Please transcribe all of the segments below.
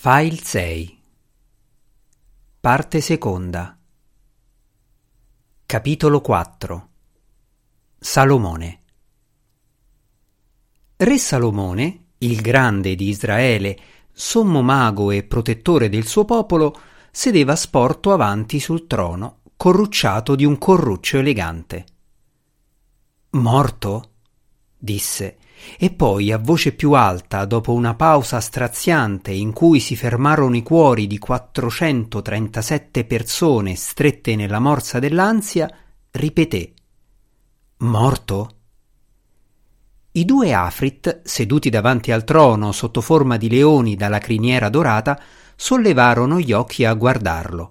File 6 Parte seconda. Capitolo 4 Salomone. Re Salomone, il grande di Israele, sommo mago e protettore del suo popolo, sedeva sporto avanti sul trono, corrucciato di un corruccio elegante. Morto? disse e poi a voce più alta, dopo una pausa straziante in cui si fermarono i cuori di 437 persone strette nella morsa dell'ansia, ripeté Morto? I due Afrit, seduti davanti al trono sotto forma di leoni dalla criniera dorata, sollevarono gli occhi a guardarlo.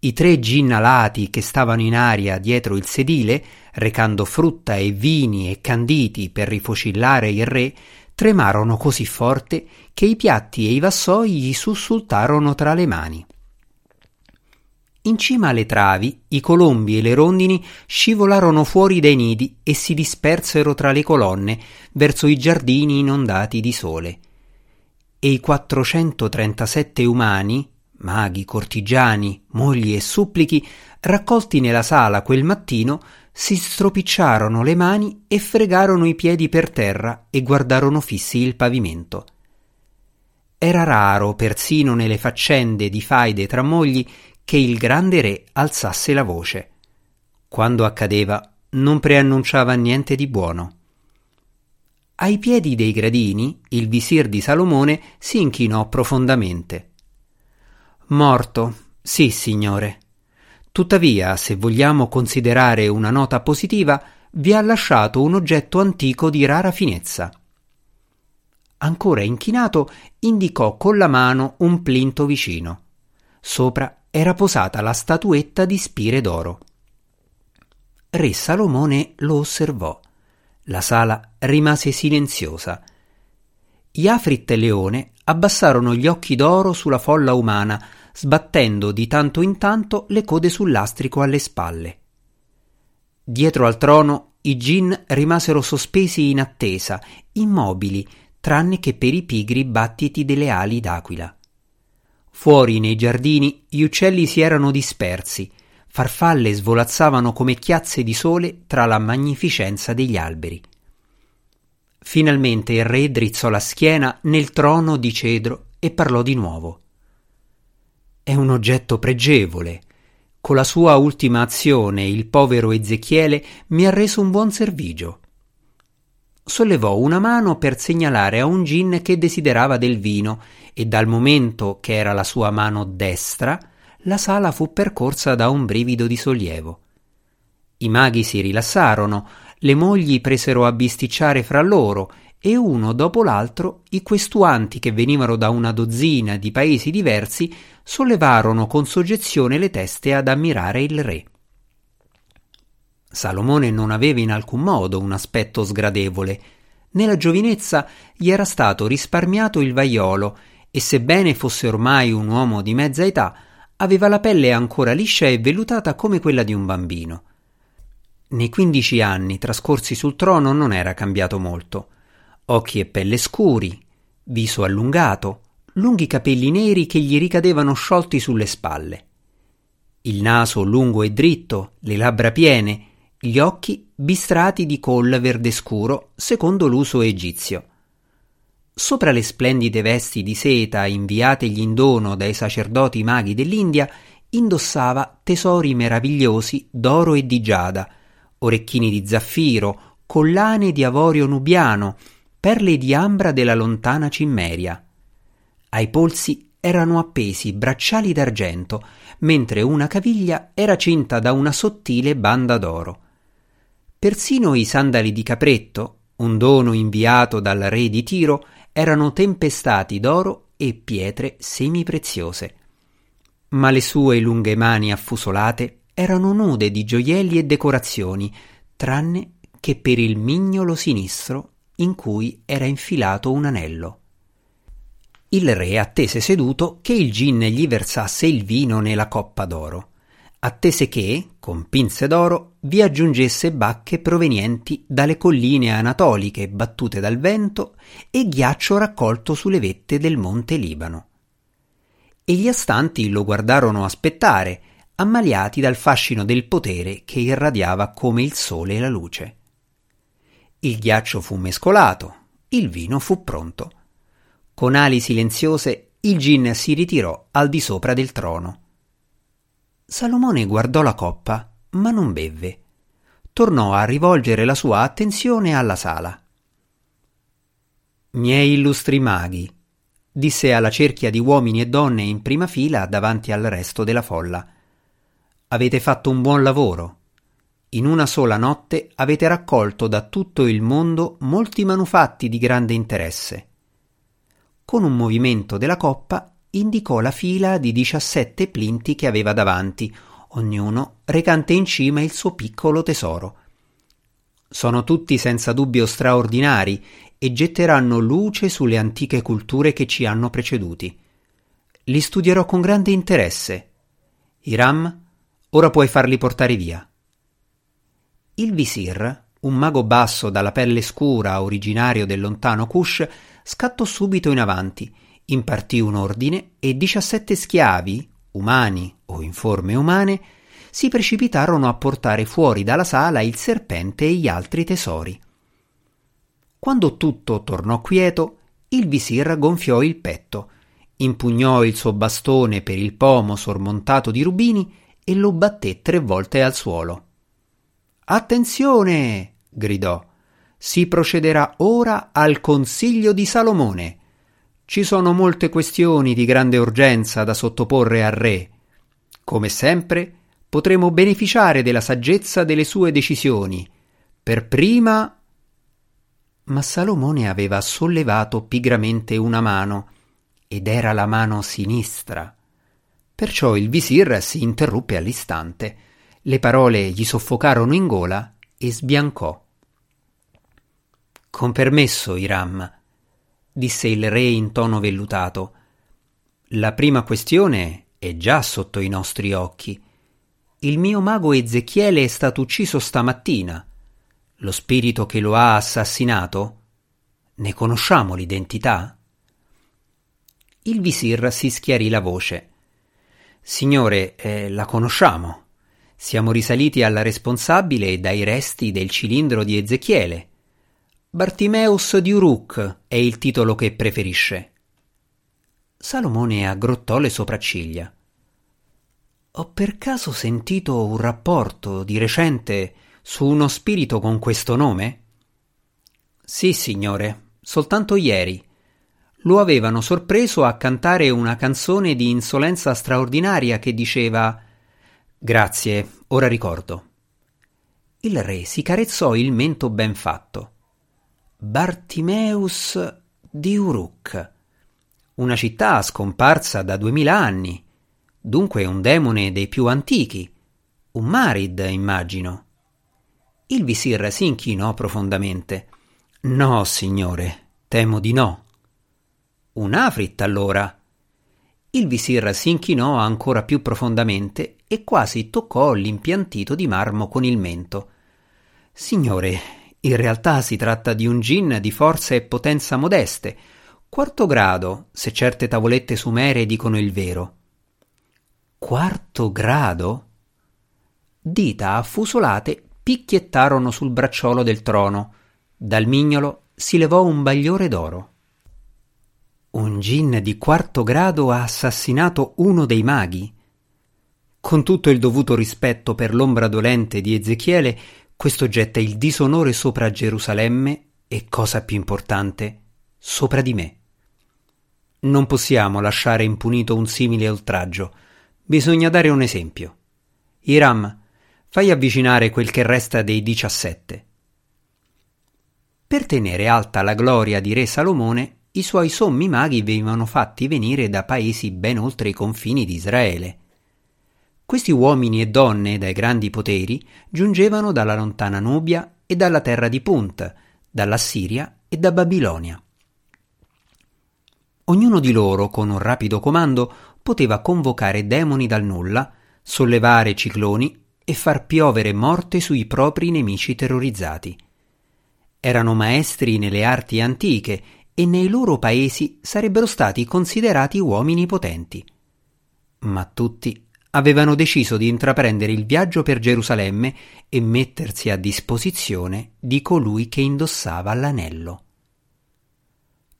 I tre gin alati che stavano in aria dietro il sedile, recando frutta e vini e canditi per rifocillare il re, tremarono così forte che i piatti e i vassoi gli sussultarono tra le mani. In cima alle travi i colombi e le rondini scivolarono fuori dai nidi e si dispersero tra le colonne verso i giardini inondati di sole. E i 437 umani, maghi, cortigiani, mogli e supplichi, raccolti nella sala quel mattino, si stropicciarono le mani e fregarono i piedi per terra e guardarono fissi il pavimento. Era raro, persino nelle faccende di faide tra mogli, che il grande re alzasse la voce. Quando accadeva, non preannunciava niente di buono. Ai piedi dei gradini, il visir di Salomone si inchinò profondamente. Morto, sì, signore. Tuttavia, se vogliamo considerare una nota positiva, vi ha lasciato un oggetto antico di rara finezza. Ancora inchinato, indicò con la mano un plinto vicino. Sopra era posata la statuetta di spire d'oro. Re Salomone lo osservò. La sala rimase silenziosa. Iafrit e Leone abbassarono gli occhi d'oro sulla folla umana, sbattendo di tanto in tanto le code sul lastrico alle spalle. Dietro al trono i gin rimasero sospesi in attesa, immobili, tranne che per i pigri battiti delle ali d'aquila. Fuori nei giardini gli uccelli si erano dispersi, farfalle svolazzavano come chiazze di sole tra la magnificenza degli alberi. Finalmente il re drizzò la schiena nel trono di cedro e parlò di nuovo. È un oggetto pregevole. Con la sua ultima azione il povero Ezechiele mi ha reso un buon servigio. Sollevò una mano per segnalare a un gin che desiderava del vino e dal momento che era la sua mano destra, la sala fu percorsa da un brivido di sollievo. I maghi si rilassarono, le mogli presero a bisticciare fra loro e uno dopo l'altro i questuanti che venivano da una dozzina di paesi diversi sollevarono con soggezione le teste ad ammirare il re. Salomone non aveva in alcun modo un aspetto sgradevole. Nella giovinezza gli era stato risparmiato il vaiolo e sebbene fosse ormai un uomo di mezza età, aveva la pelle ancora liscia e vellutata come quella di un bambino. Nei quindici anni trascorsi sul trono non era cambiato molto occhi e pelle scuri, viso allungato, lunghi capelli neri che gli ricadevano sciolti sulle spalle. Il naso lungo e dritto, le labbra piene, gli occhi bistrati di colla verde scuro, secondo l'uso egizio. Sopra le splendide vesti di seta inviategli in dono dai sacerdoti maghi dell'India, indossava tesori meravigliosi d'oro e di giada, orecchini di zaffiro, collane di avorio nubiano, perle di ambra della lontana Cimmeria. Ai polsi erano appesi bracciali d'argento, mentre una caviglia era cinta da una sottile banda d'oro. Persino i sandali di capretto, un dono inviato dal re di Tiro, erano tempestati d'oro e pietre semipreziose. Ma le sue lunghe mani affusolate erano nude di gioielli e decorazioni, tranne che per il mignolo sinistro in cui era infilato un anello. Il re attese seduto che il gin gli versasse il vino nella coppa d'oro. Attese che, con pinze d'oro, vi aggiungesse bacche provenienti dalle colline anatoliche battute dal vento e ghiaccio raccolto sulle vette del monte Libano. e gli astanti lo guardarono aspettare, ammaliati dal fascino del potere che irradiava come il sole la luce. Il ghiaccio fu mescolato, il vino fu pronto. Con ali silenziose il gin si ritirò al di sopra del trono. Salomone guardò la coppa, ma non bevve. Tornò a rivolgere la sua attenzione alla sala. Miei illustri maghi, disse alla cerchia di uomini e donne in prima fila davanti al resto della folla. Avete fatto un buon lavoro. In una sola notte avete raccolto da tutto il mondo molti manufatti di grande interesse. Con un movimento della coppa indicò la fila di diciassette plinti che aveva davanti, ognuno recante in cima il suo piccolo tesoro. Sono tutti senza dubbio straordinari e getteranno luce sulle antiche culture che ci hanno preceduti. Li studierò con grande interesse. Hiram, ora puoi farli portare via. Il visir, un mago basso dalla pelle scura originario del lontano Kush, scattò subito in avanti impartì un ordine e diciassette schiavi, umani o in forme umane, si precipitarono a portare fuori dalla sala il serpente e gli altri tesori. Quando tutto tornò quieto, il visir gonfiò il petto, impugnò il suo bastone per il pomo sormontato di rubini e lo batté tre volte al suolo. Attenzione! gridò. Si procederà ora al consiglio di Salomone. Ci sono molte questioni di grande urgenza da sottoporre al re. Come sempre, potremo beneficiare della saggezza delle sue decisioni. Per prima. Ma Salomone aveva sollevato pigramente una mano, ed era la mano sinistra. Perciò il visir si interruppe all'istante. Le parole gli soffocarono in gola e sbiancò. Con permesso, Iram, disse il re in tono vellutato. La prima questione è già sotto i nostri occhi. Il mio mago Ezechiele è stato ucciso stamattina. Lo spirito che lo ha assassinato? Ne conosciamo l'identità? Il visir si schiarì la voce. Signore, eh, la conosciamo. Siamo risaliti alla responsabile dai resti del cilindro di Ezechiele. Bartimeus di Uruk è il titolo che preferisce. Salomone aggrottò le sopracciglia. Ho per caso sentito un rapporto di recente su uno spirito con questo nome? Sì, signore, soltanto ieri. Lo avevano sorpreso a cantare una canzone di insolenza straordinaria che diceva Grazie, ora ricordo. Il re si carezzò il mento ben fatto. Bartimeus di Uruk, una città scomparsa da duemila anni, dunque un demone dei più antichi, un Marid, immagino. Il visir si inchinò profondamente. No, signore, temo di no. Un Afrit, allora. Il visir si inchinò ancora più profondamente e quasi toccò l'impiantito di marmo con il mento. Signore, in realtà si tratta di un gin di forza e potenza modeste, quarto grado, se certe tavolette sumere dicono il vero. Quarto grado? Dita affusolate picchiettarono sul bracciolo del trono. Dal mignolo si levò un bagliore d'oro. Un gin di quarto grado ha assassinato uno dei maghi. Con tutto il dovuto rispetto per l'ombra dolente di Ezechiele, questo getta il disonore sopra Gerusalemme e, cosa più importante, sopra di me. Non possiamo lasciare impunito un simile oltraggio. Bisogna dare un esempio. Hiram, fai avvicinare quel che resta dei diciassette. Per tenere alta la gloria di re Salomone, i suoi sommi maghi venivano fatti venire da paesi ben oltre i confini di Israele. Questi uomini e donne dai grandi poteri giungevano dalla lontana Nubia e dalla terra di Punt, dalla Siria e da Babilonia. Ognuno di loro, con un rapido comando, poteva convocare demoni dal nulla, sollevare cicloni e far piovere morte sui propri nemici terrorizzati. Erano maestri nelle arti antiche e nei loro paesi sarebbero stati considerati uomini potenti. Ma tutti avevano deciso di intraprendere il viaggio per Gerusalemme e mettersi a disposizione di colui che indossava l'anello.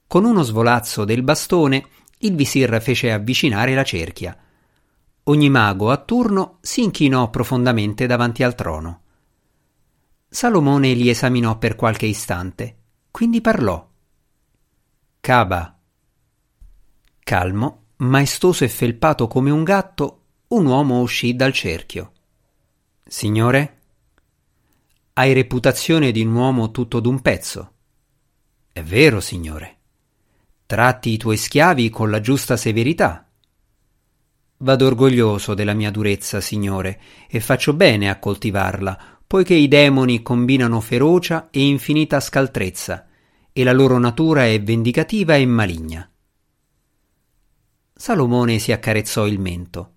Con uno svolazzo del bastone, il visir fece avvicinare la cerchia. Ogni mago a turno si inchinò profondamente davanti al trono. Salomone li esaminò per qualche istante, quindi parlò. Caba. Calmo, maestoso e felpato come un gatto, un uomo uscì dal cerchio. Signore? Hai reputazione di un uomo tutto d'un pezzo. È vero, signore. Tratti i tuoi schiavi con la giusta severità. Vado orgoglioso della mia durezza, signore, e faccio bene a coltivarla, poiché i demoni combinano ferocia e infinita scaltrezza, e la loro natura è vendicativa e maligna. Salomone si accarezzò il mento.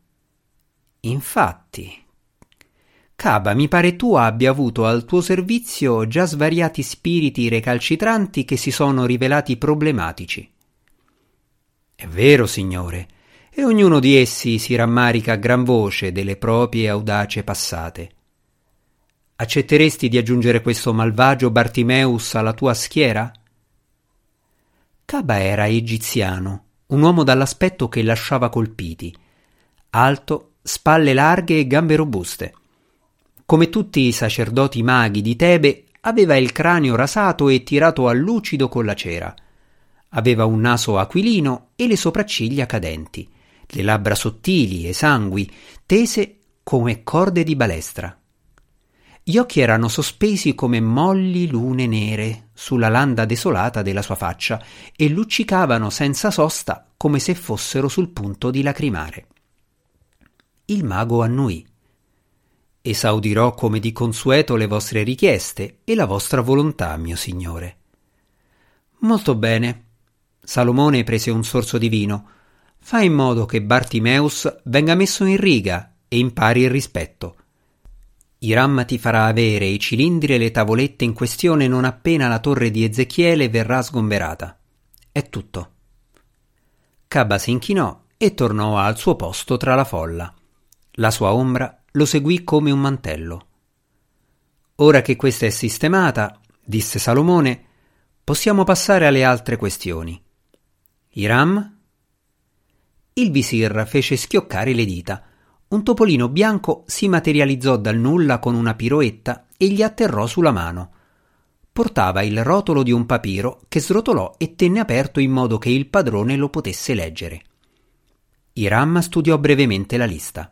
Infatti, Caba, mi pare tu abbia avuto al tuo servizio già svariati spiriti recalcitranti che si sono rivelati problematici. È vero, signore, e ognuno di essi si rammarica a gran voce delle proprie audace passate. Accetteresti di aggiungere questo malvagio Bartimeus alla tua schiera? Caba era egiziano, un uomo dall'aspetto che lasciava colpiti, alto, spalle larghe e gambe robuste. Come tutti i sacerdoti maghi di Tebe, aveva il cranio rasato e tirato a lucido con la cera. Aveva un naso aquilino e le sopracciglia cadenti, le labbra sottili, esangui, tese come corde di balestra. Gli occhi erano sospesi come molli lune nere sulla landa desolata della sua faccia e luccicavano senza sosta come se fossero sul punto di lacrimare. Il mago annuì. Esaudirò come di consueto le vostre richieste e la vostra volontà, mio signore. Molto bene. Salomone prese un sorso di vino. Fa in modo che Bartimeus venga messo in riga e impari il rispetto. Iram ti farà avere i cilindri e le tavolette in questione non appena la torre di Ezechiele verrà sgomberata. È tutto. Caba si inchinò e tornò al suo posto tra la folla. La sua ombra lo seguì come un mantello. Ora che questa è sistemata, disse Salomone, possiamo passare alle altre questioni. Iram? Il visir fece schioccare le dita un topolino bianco si materializzò dal nulla con una piroetta e gli atterrò sulla mano. Portava il rotolo di un papiro che srotolò e tenne aperto in modo che il padrone lo potesse leggere. Iram studiò brevemente la lista.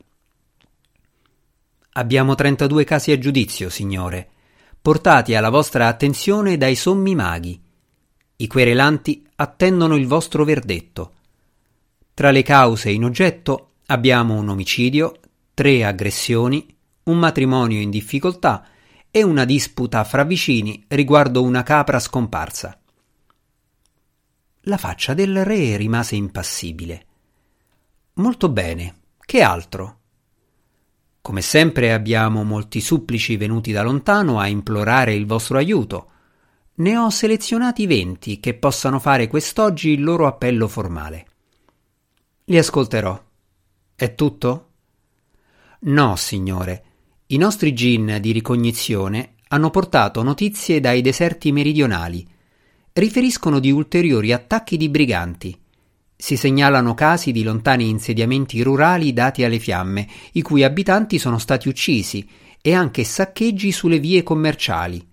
Abbiamo 32 casi a giudizio, signore, portati alla vostra attenzione dai sommi maghi. I querelanti attendono il vostro verdetto. Tra le cause in oggetto Abbiamo un omicidio, tre aggressioni, un matrimonio in difficoltà e una disputa fra vicini riguardo una capra scomparsa. La faccia del re rimase impassibile. Molto bene, che altro? Come sempre abbiamo molti supplici venuti da lontano a implorare il vostro aiuto. Ne ho selezionati venti che possano fare quest'oggi il loro appello formale. Li ascolterò. È tutto? No, signore. I nostri gin di ricognizione hanno portato notizie dai deserti meridionali. Riferiscono di ulteriori attacchi di briganti. Si segnalano casi di lontani insediamenti rurali dati alle fiamme, i cui abitanti sono stati uccisi, e anche saccheggi sulle vie commerciali,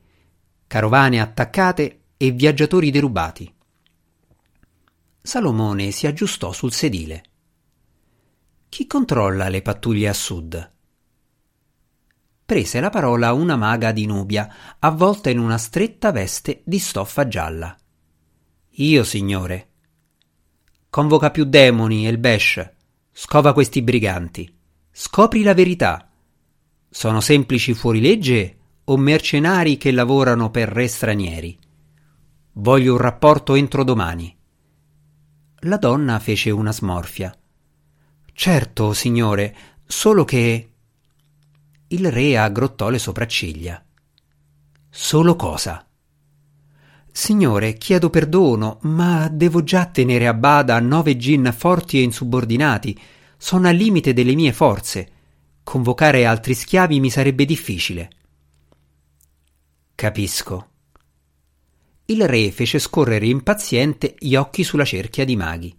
carovane attaccate e viaggiatori derubati. Salomone si aggiustò sul sedile. Chi controlla le pattuglie a sud? Prese la parola una maga di Nubia, avvolta in una stretta veste di stoffa gialla. Io, signore. Convoca più demoni, Elbesh. Scova questi briganti. Scopri la verità. Sono semplici fuorilegge o mercenari che lavorano per re stranieri? Voglio un rapporto entro domani. La donna fece una smorfia. Certo, signore, solo che. Il re aggrottò le sopracciglia. Solo cosa? Signore, chiedo perdono, ma devo già tenere a bada nove gin forti e insubordinati. Sono al limite delle mie forze. Convocare altri schiavi mi sarebbe difficile. Capisco. Il re fece scorrere impaziente gli occhi sulla cerchia di maghi.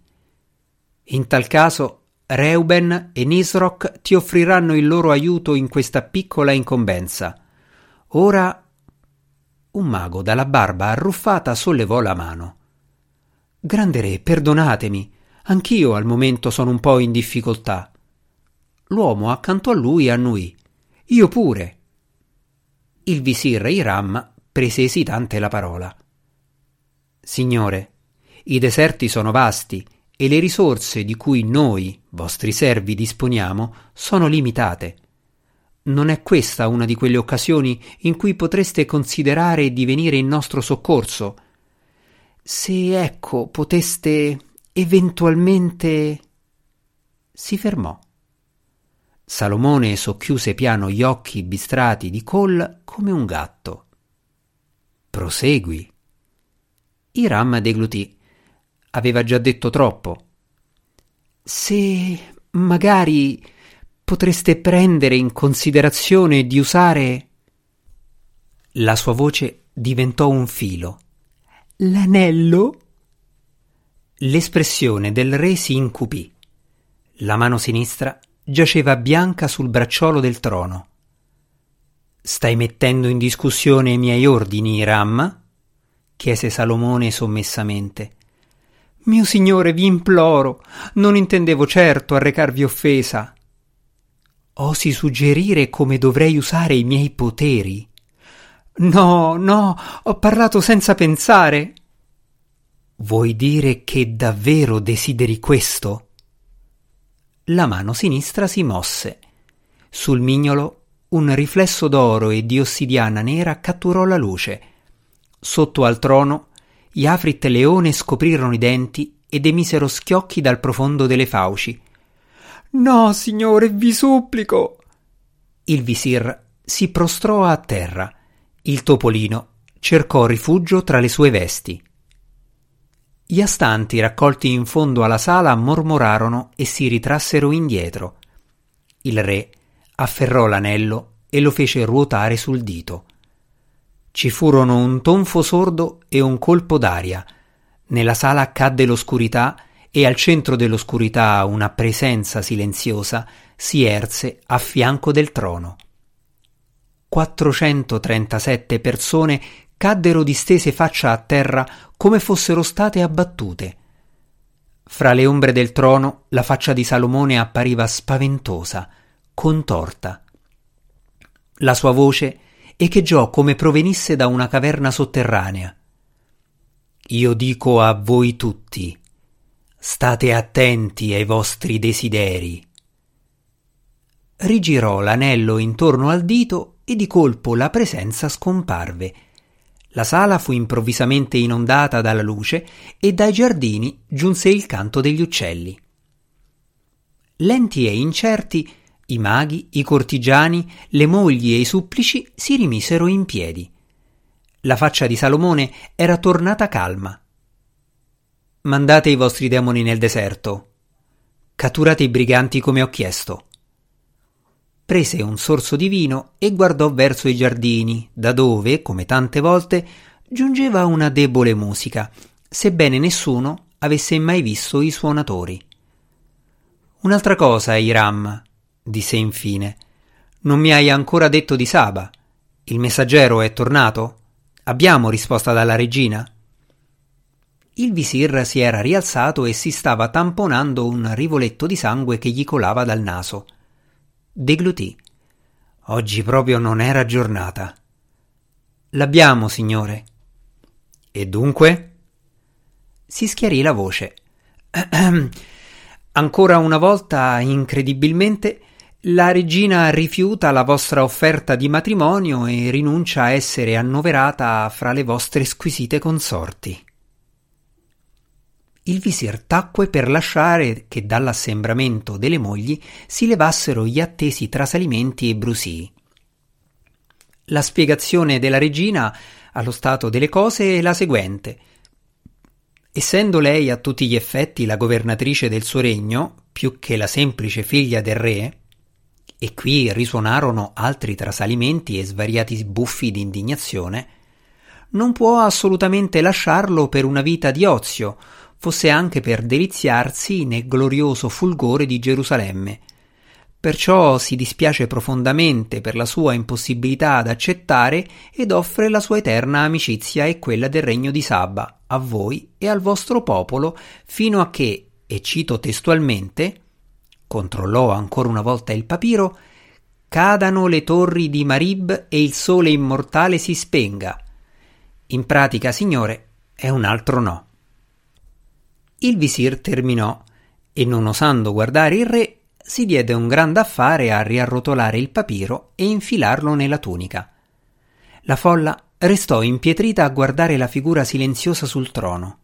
In tal caso, Reuben e Nisroch ti offriranno il loro aiuto in questa piccola incombenza. Ora. Un mago dalla barba arruffata sollevò la mano. Grande re, perdonatemi. Anch'io al momento sono un po' in difficoltà. L'uomo accanto a lui annuì. Io pure. Il visir Iram prese esitante la parola. Signore, i deserti sono vasti e le risorse di cui noi, vostri servi, disponiamo sono limitate. Non è questa una di quelle occasioni in cui potreste considerare di venire in nostro soccorso? Se ecco poteste eventualmente. Si fermò. Salomone socchiuse piano gli occhi bistrati di Cole come un gatto. Prosegui. Iram deglutì. Aveva già detto troppo. Se magari potreste prendere in considerazione di usare. La sua voce diventò un filo. L'anello? L'espressione del re si incupì. La mano sinistra giaceva bianca sul bracciolo del trono. Stai mettendo in discussione i miei ordini, Ram? chiese Salomone sommessamente. Mio signore, vi imploro, non intendevo certo arrecarvi offesa. Osi suggerire come dovrei usare i miei poteri? No, no, ho parlato senza pensare. Vuoi dire che davvero desideri questo? La mano sinistra si mosse. Sul mignolo un riflesso d'oro e di ossidiana nera catturò la luce. Sotto al trono, Iafrit e Leone scoprirono i denti ed emisero schiocchi dal profondo delle fauci. No, signore, vi supplico. Il visir si prostrò a terra. Il topolino cercò rifugio tra le sue vesti. Gli astanti raccolti in fondo alla sala mormorarono e si ritrassero indietro. Il re afferrò l'anello e lo fece ruotare sul dito. Ci furono un tonfo sordo e un colpo d'aria. Nella sala cadde l'oscurità e al centro dell'oscurità una presenza silenziosa si erse a fianco del trono. 437 persone caddero distese faccia a terra come fossero state abbattute. Fra le ombre del trono la faccia di Salomone appariva spaventosa, contorta. La sua voce echeggiò come provenisse da una caverna sotterranea. Io dico a voi tutti, state attenti ai vostri desideri. Rigirò l'anello intorno al dito e di colpo la presenza scomparve la sala fu improvvisamente inondata dalla luce e dai giardini giunse il canto degli uccelli. Lenti e incerti, i maghi, i cortigiani, le mogli e i supplici si rimisero in piedi. La faccia di Salomone era tornata calma. Mandate i vostri demoni nel deserto. Catturate i briganti come ho chiesto prese un sorso di vino e guardò verso i giardini, da dove, come tante volte, giungeva una debole musica, sebbene nessuno avesse mai visto i suonatori. Un'altra cosa, Iram, disse infine. Non mi hai ancora detto di Saba. Il messaggero è tornato? Abbiamo risposta dalla regina? Il visir si era rialzato e si stava tamponando un rivoletto di sangue che gli colava dal naso deglutì. Oggi proprio non era giornata. L'abbiamo, signore. E dunque? Si schiarì la voce. Ancora una volta, incredibilmente, la regina rifiuta la vostra offerta di matrimonio e rinuncia a essere annoverata fra le vostre squisite consorti il visir tacque per lasciare che dall'assembramento delle mogli si levassero gli attesi trasalimenti e brusii. La spiegazione della regina allo stato delle cose è la seguente. Essendo lei a tutti gli effetti la governatrice del suo regno, più che la semplice figlia del re, e qui risuonarono altri trasalimenti e svariati sbuffi di indignazione, non può assolutamente lasciarlo per una vita di ozio, fosse anche per deliziarsi nel glorioso fulgore di Gerusalemme. Perciò si dispiace profondamente per la sua impossibilità ad accettare ed offre la sua eterna amicizia e quella del regno di Saba a voi e al vostro popolo fino a che, e cito testualmente, controllò ancora una volta il papiro, cadano le torri di Marib e il sole immortale si spenga. In pratica, signore, è un altro no. Il visir terminò e non osando guardare il re si diede un grande affare a riarrotolare il papiro e infilarlo nella tunica. La folla restò impietrita a guardare la figura silenziosa sul trono.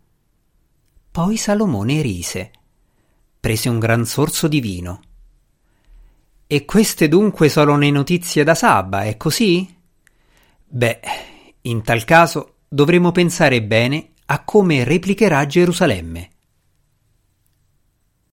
Poi Salomone rise. Prese un gran sorso di vino. E queste dunque sono le notizie da Sabba, è così? Beh, in tal caso dovremo pensare bene a come replicherà Gerusalemme.